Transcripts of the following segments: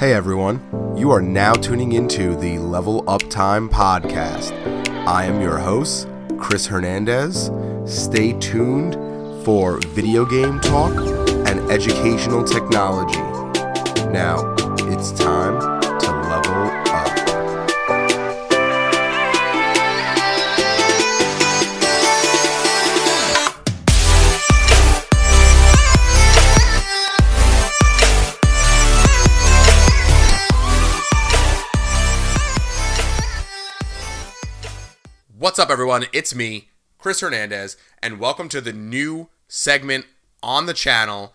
Hey everyone, you are now tuning into the Level Up Time podcast. I am your host, Chris Hernandez. Stay tuned for video game talk and educational technology. Now, it's time What's up, everyone? It's me, Chris Hernandez, and welcome to the new segment on the channel,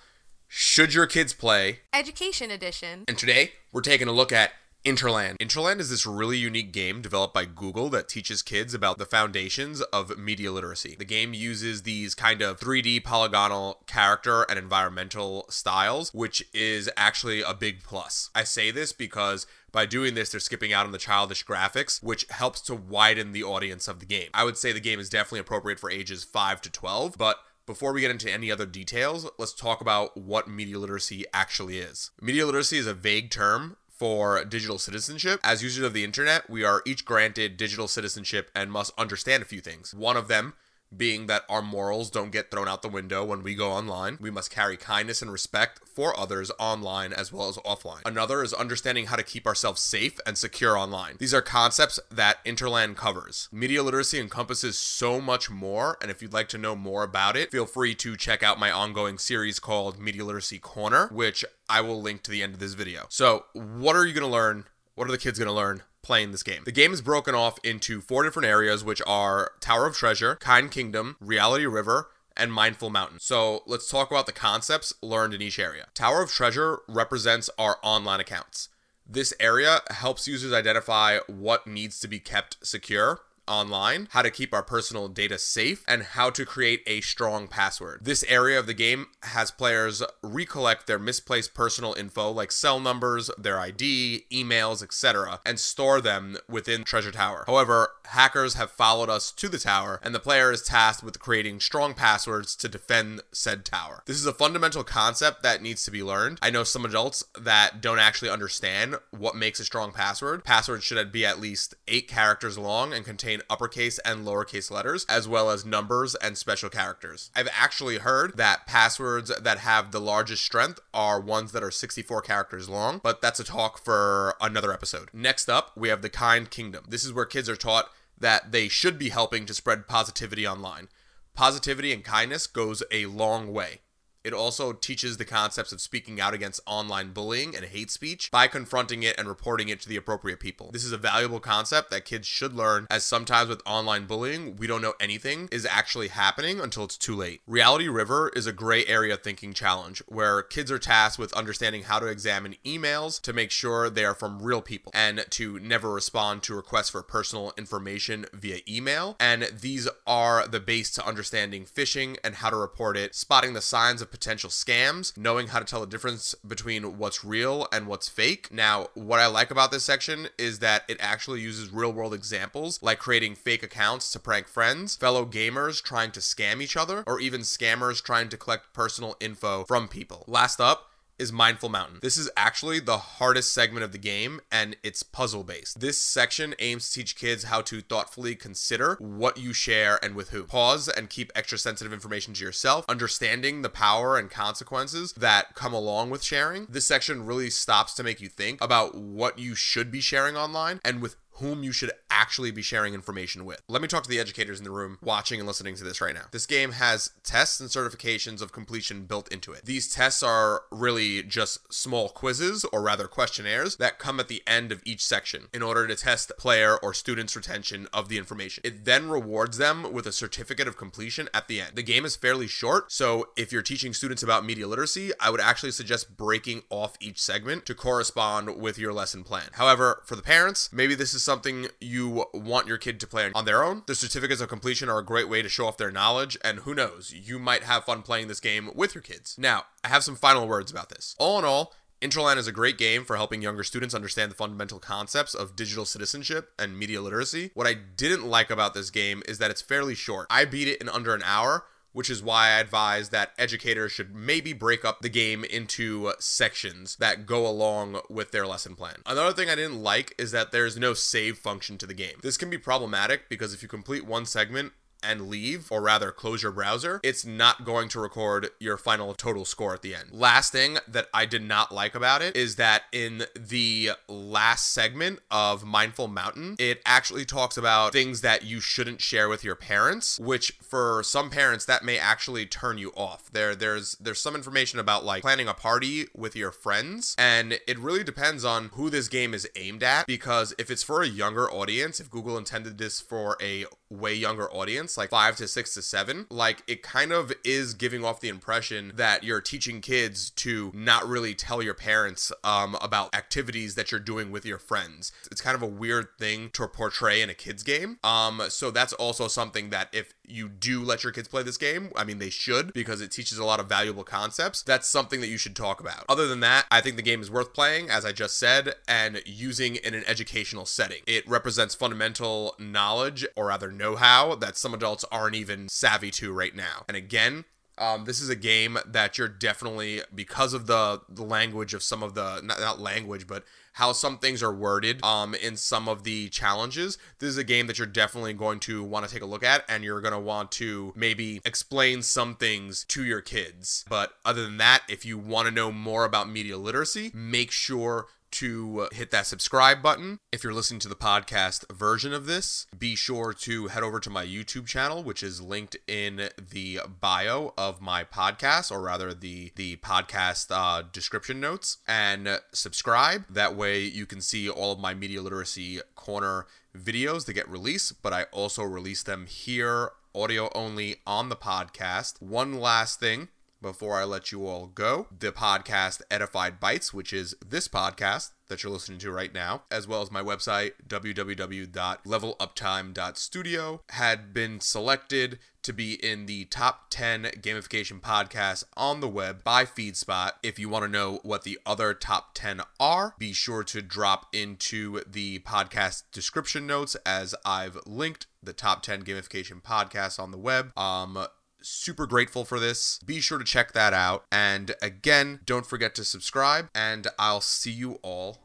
Should Your Kids Play? Education Edition. And today, we're taking a look at Interland. Interland is this really unique game developed by Google that teaches kids about the foundations of media literacy. The game uses these kind of 3D polygonal character and environmental styles, which is actually a big plus. I say this because by doing this, they're skipping out on the childish graphics, which helps to widen the audience of the game. I would say the game is definitely appropriate for ages 5 to 12, but before we get into any other details, let's talk about what media literacy actually is. Media literacy is a vague term for digital citizenship. As users of the internet, we are each granted digital citizenship and must understand a few things. One of them being that our morals don't get thrown out the window when we go online. We must carry kindness and respect for others online as well as offline. Another is understanding how to keep ourselves safe and secure online. These are concepts that Interland covers. Media literacy encompasses so much more, and if you'd like to know more about it, feel free to check out my ongoing series called Media Literacy Corner, which I will link to the end of this video. So, what are you going to learn? What are the kids going to learn playing this game. The game is broken off into four different areas, which are Tower of Treasure, Kind Kingdom, Reality River, and Mindful Mountain. So let's talk about the concepts learned in each area. Tower of Treasure represents our online accounts. This area helps users identify what needs to be kept secure online, how to keep our personal data safe, and how to create a strong password. This area of the game has players recollect their misplaced personal info like cell numbers, their ID, emails, etc., and store them within Treasure Tower. However, hackers have followed us to the tower, and the player is tasked with creating strong passwords to defend said tower. This is a fundamental concept that needs to be learned. I know some adults that don't actually understand what makes a strong password. Passwords should be at least eight characters long and contain uppercase and lowercase letters, as well as numbers and special characters. I've actually heard that passwords that have the largest strength are ones that are 64 characters long, but that's a talk for another episode. Next up, we have the Kind Kingdom. This is where kids are taught that they should be helping to spread positivity online. Positivity and kindness goes a long way. It also teaches the concepts of speaking out against online bullying and hate speech by confronting it and reporting it to the appropriate people. This is a valuable concept that kids should learn, as sometimes with online bullying, we don't know anything is actually happening until it's too late. Reality River is a gray area thinking challenge where kids are tasked with understanding how to examine emails to make sure they are from real people and to never respond to requests for personal information via email. And these are the base to understanding phishing and how to report it, spotting the signs of potential scams, knowing how to tell the difference between what's real and what's fake. Now, what I like about this section is that it actually uses real world examples like creating fake accounts to prank friends, fellow gamers trying to scam each other, or even scammers trying to collect personal info from people. Last up, is Mindful Mountain. This is actually the hardest segment of the game and it's puzzle based. This section aims to teach kids how to thoughtfully consider what you share and with who. Pause and keep extra sensitive information to yourself, understanding the power and consequences that come along with sharing. This section really stops to make you think about what you should be sharing online and with whom you should actually be sharing information with. Let me talk to the educators in the room watching and listening to this right now. This game has tests and certifications of completion built into it. These tests are really just small quizzes, or rather questionnaires, that come at the end of each section in order to test player or student's retention of the information. It then rewards them with a certificate of completion at the end. The game is fairly short, so if you're teaching students about media literacy, I would actually suggest breaking off each segment to correspond with your lesson plan. However, for the parents, maybe this is something you want your kid to play on their own. The certificates of completion are a great way to show off their knowledge, and who knows, you might have fun playing this game with your kids. Now, I have some final words about this. All in all, Interland is a great game for helping younger students understand the fundamental concepts of digital citizenship and media literacy. What I didn't like about this game is that it's fairly short. I beat it in under an hour, which is why I advise that educators should maybe break up the game into sections that go along with their lesson plan. Another thing I didn't like is that there's no save function to the game. This can be problematic because if you complete one segment, and leave, or rather close your browser, it's not going to record your final total score at the end. Last thing that I did not like about it is that in the last segment of Mindful Mountain, it actually talks about things that you shouldn't share with your parents, which for some parents that may actually turn you off. There there's there's some information about like planning a party with your friends, and it really depends on who this game is aimed at because if it's for a younger audience, if Google intended this for a way younger audience, like five to six to seven, like it kind of is giving off the impression that you're teaching kids to not really tell your parents um, about activities that you're doing with your friends. It's kind of a weird thing to portray in a kids game. Um, so that's also something that if you do let your kids play this game, I mean they should because it teaches a lot of valuable concepts. That's something that you should talk about. Other than that, I think the game is worth playing, as I just said, and using in an educational setting. It represents fundamental knowledge, or rather know how that some adults aren't even savvy to right now. And again, um, this is a game that you're definitely because of the the language of some of the not, not language, but how some things are worded um, in some of the challenges. This is a game that you're definitely going to want to take a look at, and you're going to want to maybe explain some things to your kids. But other than that, if you want to know more about media literacy, make sure to uh, hit that subscribe button. If you're listening to the podcast version of this, be sure to head over to my YouTube channel, which is linked in the bio of my podcast, or rather the the podcast uh, description notes, and subscribe. That way, you can see all of my media literacy corner videos that get released, but I also release them here audio only on the podcast. One last thing before I let you all go. The podcast Edified Bites, which is this podcast that you're listening to right now, as well as my website, www.leveluptime.studio, had been selected to be in the top 10 gamification podcasts on the web by FeedSpot. If you want to know what the other top 10 are, be sure to drop into the podcast description notes as I've linked the top 10 gamification podcasts on the web. Um, super grateful for this. Be sure to check that out. And again, don't forget to subscribe, and I'll see you all,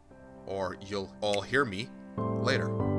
or you'll all hear me later.